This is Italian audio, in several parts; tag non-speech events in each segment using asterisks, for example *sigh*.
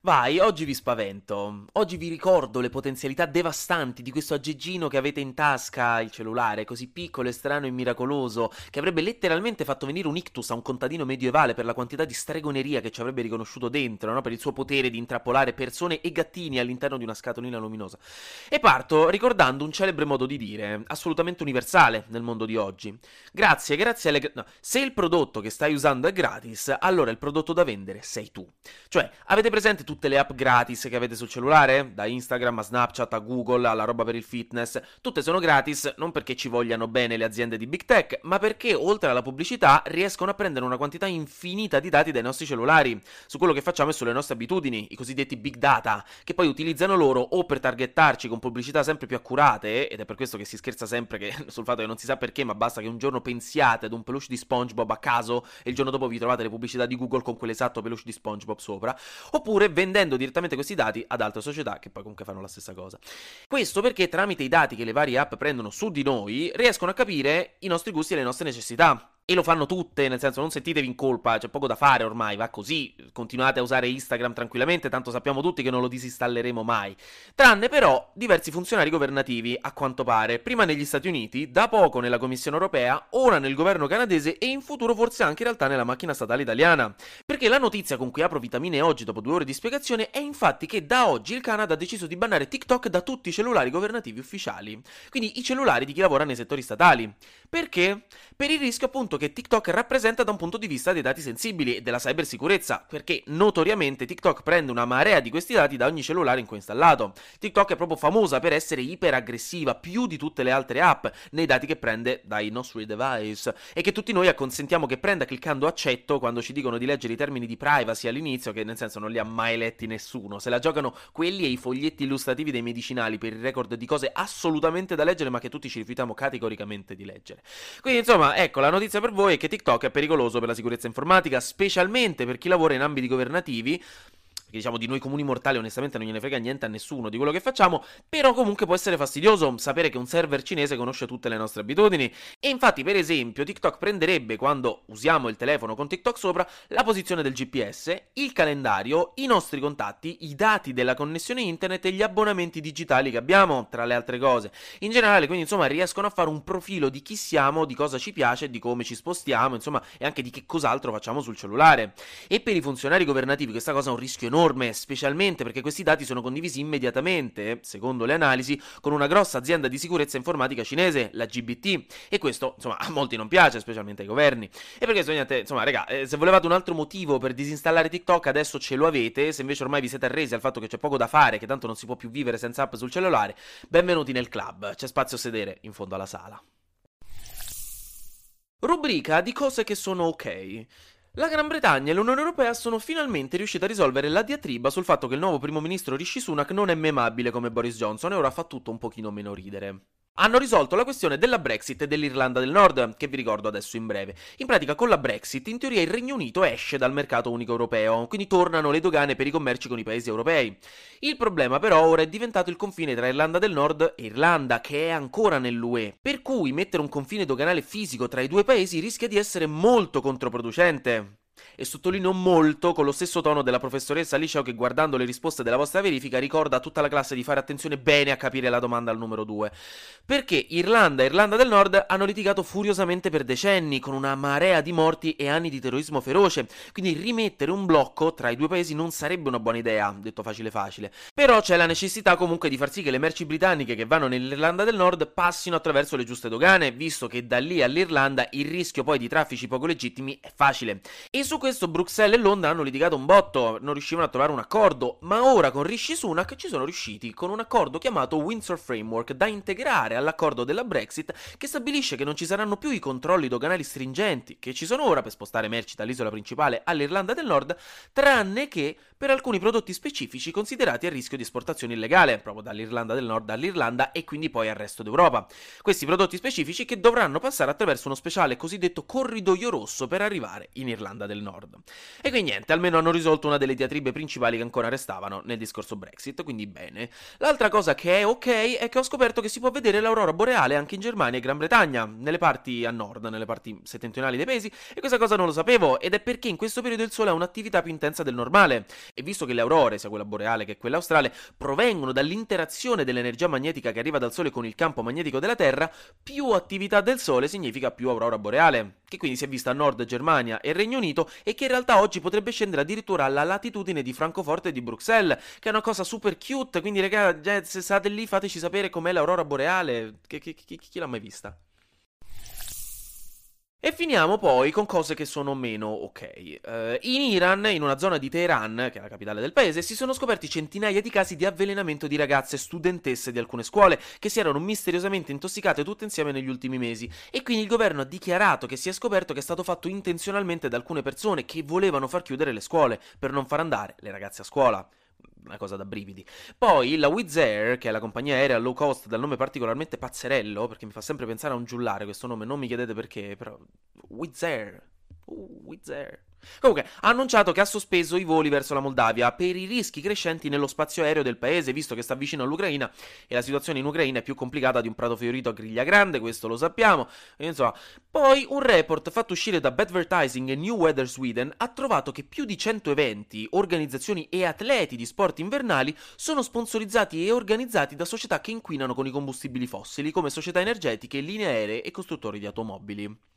Vai, oggi vi spavento. Oggi vi ricordo le potenzialità devastanti di questo aggeggino che avete in tasca, il cellulare, così piccolo strano e miracoloso, che avrebbe letteralmente fatto venire un ictus a un contadino medievale per la quantità di stregoneria che ci avrebbe riconosciuto dentro, no? per il suo potere di intrappolare persone e gattini all'interno di una scatolina luminosa. E parto ricordando un celebre modo di dire, assolutamente universale nel mondo di oggi. Grazie, grazie alle... No, se il prodotto che stai usando è gratis, allora il prodotto da vendere sei tu. Cioè, avete presente tutte le app gratis che avete sul cellulare? Da Instagram a Snapchat a Google alla roba per il fitness. Tutte sono gratis non perché ci vogliano bene le aziende di big tech, ma perché oltre alla pubblicità riescono a prendere una quantità infinita di dati dai nostri cellulari, su quello che facciamo e sulle nostre abitudini, i cosiddetti big data, che poi utilizzano loro o per targettarci con pubblicità sempre più accurate, ed è per questo che si scherza sempre che, *laughs* sul fatto che non si sa perché, ma basta che un giorno pensiate ad un peluche di SpongeBob a caso e il giorno dopo vi trovate le pubblicità di Google con quell'esatto peluche di SpongeBob sopra, oppure vendendo direttamente questi dati ad altre società che poi comunque fanno la stessa cosa. Questo perché tramite i dati che le varie app prendono su di noi riescono a capire i nostri gusti e le nostre necessità. E lo fanno tutte, nel senso non sentitevi in colpa, c'è poco da fare ormai, va così, continuate a usare Instagram tranquillamente, tanto sappiamo tutti che non lo disinstalleremo mai. Tranne però diversi funzionari governativi, a quanto pare, prima negli Stati Uniti, da poco nella Commissione Europea, ora nel governo canadese e in futuro forse anche in realtà nella macchina statale italiana. Perché la notizia con cui apro vitamine oggi dopo due ore di spiegazione è infatti che da oggi il Canada ha deciso di bannare TikTok da tutti i cellulari governativi ufficiali, quindi i cellulari di chi lavora nei settori statali. Perché? Per il rischio appunto che TikTok rappresenta da un punto di vista dei dati sensibili e della cybersicurezza, perché notoriamente TikTok prende una marea di questi dati da ogni cellulare in cui è installato. TikTok è proprio famosa per essere iperaggressiva, più di tutte le altre app, nei dati che prende dai nostri device, e che tutti noi acconsentiamo che prenda cliccando accetto quando ci dicono di leggere i termini di privacy all'inizio, che nel senso non li ha mai letti nessuno, se la giocano quelli e i foglietti illustrativi dei medicinali per il record di cose assolutamente da leggere ma che tutti ci rifiutiamo categoricamente di leggere. Quindi insomma, ecco, la notizia per voi è che TikTok è pericoloso per la sicurezza informatica, specialmente per chi lavora in ambiti governativi perché diciamo di noi comuni mortali onestamente non gliene frega niente a nessuno di quello che facciamo, però comunque può essere fastidioso sapere che un server cinese conosce tutte le nostre abitudini. E infatti, per esempio, TikTok prenderebbe quando usiamo il telefono con TikTok sopra la posizione del GPS, il calendario, i nostri contatti, i dati della connessione internet e gli abbonamenti digitali che abbiamo, tra le altre cose. In generale, quindi insomma, riescono a fare un profilo di chi siamo, di cosa ci piace, di come ci spostiamo, insomma, e anche di che cos'altro facciamo sul cellulare. E per i funzionari governativi questa cosa è un rischio enorme enorme, specialmente perché questi dati sono condivisi immediatamente, secondo le analisi, con una grossa azienda di sicurezza informatica cinese, la GBT, e questo, insomma, a molti non piace, specialmente ai governi. E per questo, niente, insomma, raga, eh, se volevate un altro motivo per disinstallare TikTok, adesso ce lo avete, se invece ormai vi siete arresi al fatto che c'è poco da fare, che tanto non si può più vivere senza app sul cellulare, benvenuti nel club, c'è spazio a sedere in fondo alla sala. Rubrica di cose che sono ok. La Gran Bretagna e l'Unione Europea sono finalmente riuscite a risolvere la diatriba sul fatto che il nuovo primo ministro Rishi Sunak non è memabile come Boris Johnson e ora fa tutto un pochino meno ridere hanno risolto la questione della Brexit e dell'Irlanda del Nord, che vi ricordo adesso in breve. In pratica, con la Brexit, in teoria il Regno Unito esce dal mercato unico europeo, quindi tornano le dogane per i commerci con i paesi europei. Il problema però ora è diventato il confine tra Irlanda del Nord e Irlanda, che è ancora nell'UE, per cui mettere un confine doganale fisico tra i due paesi rischia di essere molto controproducente e sottolineo molto con lo stesso tono della professoressa Liceo che guardando le risposte della vostra verifica ricorda a tutta la classe di fare attenzione bene a capire la domanda al numero 2. Perché Irlanda e Irlanda del Nord hanno litigato furiosamente per decenni, con una marea di morti e anni di terrorismo feroce, quindi rimettere un blocco tra i due paesi non sarebbe una buona idea, detto facile facile. Però c'è la necessità comunque di far sì che le merci britanniche che vanno nell'Irlanda del Nord passino attraverso le giuste dogane, visto che da lì all'Irlanda il rischio poi di traffici poco legittimi è facile. E su questo Bruxelles e Londra hanno litigato un botto, non riuscivano a trovare un accordo, ma ora con Rishi Sunak ci sono riusciti con un accordo chiamato Windsor Framework da integrare all'accordo della Brexit che stabilisce che non ci saranno più i controlli doganali stringenti che ci sono ora per spostare merci dall'isola principale all'Irlanda del Nord, tranne che per alcuni prodotti specifici considerati a rischio di esportazione illegale, proprio dall'Irlanda del Nord all'Irlanda e quindi poi al resto d'Europa. Questi prodotti specifici che dovranno passare attraverso uno speciale cosiddetto corridoio rosso per arrivare in Irlanda del del nord. E quindi niente, almeno hanno risolto una delle diatribe principali che ancora restavano nel discorso Brexit, quindi bene. L'altra cosa che è ok è che ho scoperto che si può vedere l'aurora boreale anche in Germania e Gran Bretagna, nelle parti a nord, nelle parti settentrionali dei paesi, e questa cosa non lo sapevo, ed è perché in questo periodo il Sole ha un'attività più intensa del normale. E visto che le aurore, sia quella boreale che quella australe, provengono dall'interazione dell'energia magnetica che arriva dal Sole con il campo magnetico della Terra, più attività del Sole significa più aurora boreale, che quindi si è vista a nord Germania e Regno Unito e che in realtà oggi potrebbe scendere addirittura alla latitudine di Francoforte e di Bruxelles, che è una cosa super cute, quindi ragazzi, se state lì fateci sapere com'è l'aurora boreale, chi, chi, chi, chi l'ha mai vista? E finiamo poi con cose che sono meno ok. Uh, in Iran, in una zona di Teheran, che è la capitale del paese, si sono scoperti centinaia di casi di avvelenamento di ragazze studentesse di alcune scuole che si erano misteriosamente intossicate tutte insieme negli ultimi mesi. E quindi il governo ha dichiarato che si è scoperto che è stato fatto intenzionalmente da alcune persone che volevano far chiudere le scuole per non far andare le ragazze a scuola una cosa da brividi. Poi la Wizz Air, che è la compagnia aerea low cost dal nome particolarmente pazzerello, perché mi fa sempre pensare a un giullare questo nome, non mi chiedete perché, però Wizz Air. Uh, Wizz Air. Comunque, ha annunciato che ha sospeso i voli verso la Moldavia per i rischi crescenti nello spazio aereo del paese, visto che sta vicino all'Ucraina e la situazione in Ucraina è più complicata di un prato fiorito a griglia grande, questo lo sappiamo. Insomma, poi un report fatto uscire da Badvertising e New Weather Sweden ha trovato che più di 100 eventi, organizzazioni e atleti di sport invernali sono sponsorizzati e organizzati da società che inquinano con i combustibili fossili, come società energetiche, linee aeree e costruttori di automobili.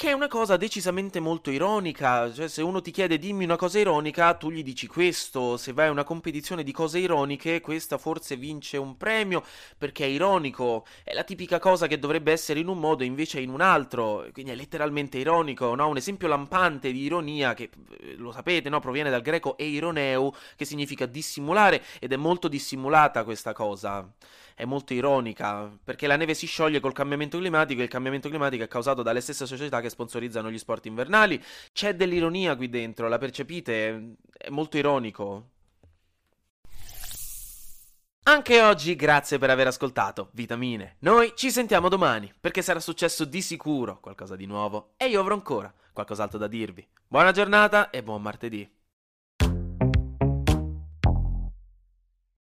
Che è una cosa decisamente molto ironica, cioè se uno ti chiede dimmi una cosa ironica, tu gli dici questo, se vai a una competizione di cose ironiche, questa forse vince un premio perché è ironico, è la tipica cosa che dovrebbe essere in un modo e invece è in un altro, quindi è letteralmente ironico, no? Un esempio lampante di ironia che eh, lo sapete, no? Proviene dal greco eironeu, che significa dissimulare ed è molto dissimulata questa cosa è molto ironica, perché la neve si scioglie col cambiamento climatico e il cambiamento climatico è causato dalle stesse società che sponsorizzano gli sport invernali. C'è dell'ironia qui dentro, la percepite? È molto ironico. Anche oggi grazie per aver ascoltato Vitamine. Noi ci sentiamo domani, perché sarà successo di sicuro qualcosa di nuovo e io avrò ancora qualcos'altro da dirvi. Buona giornata e buon martedì.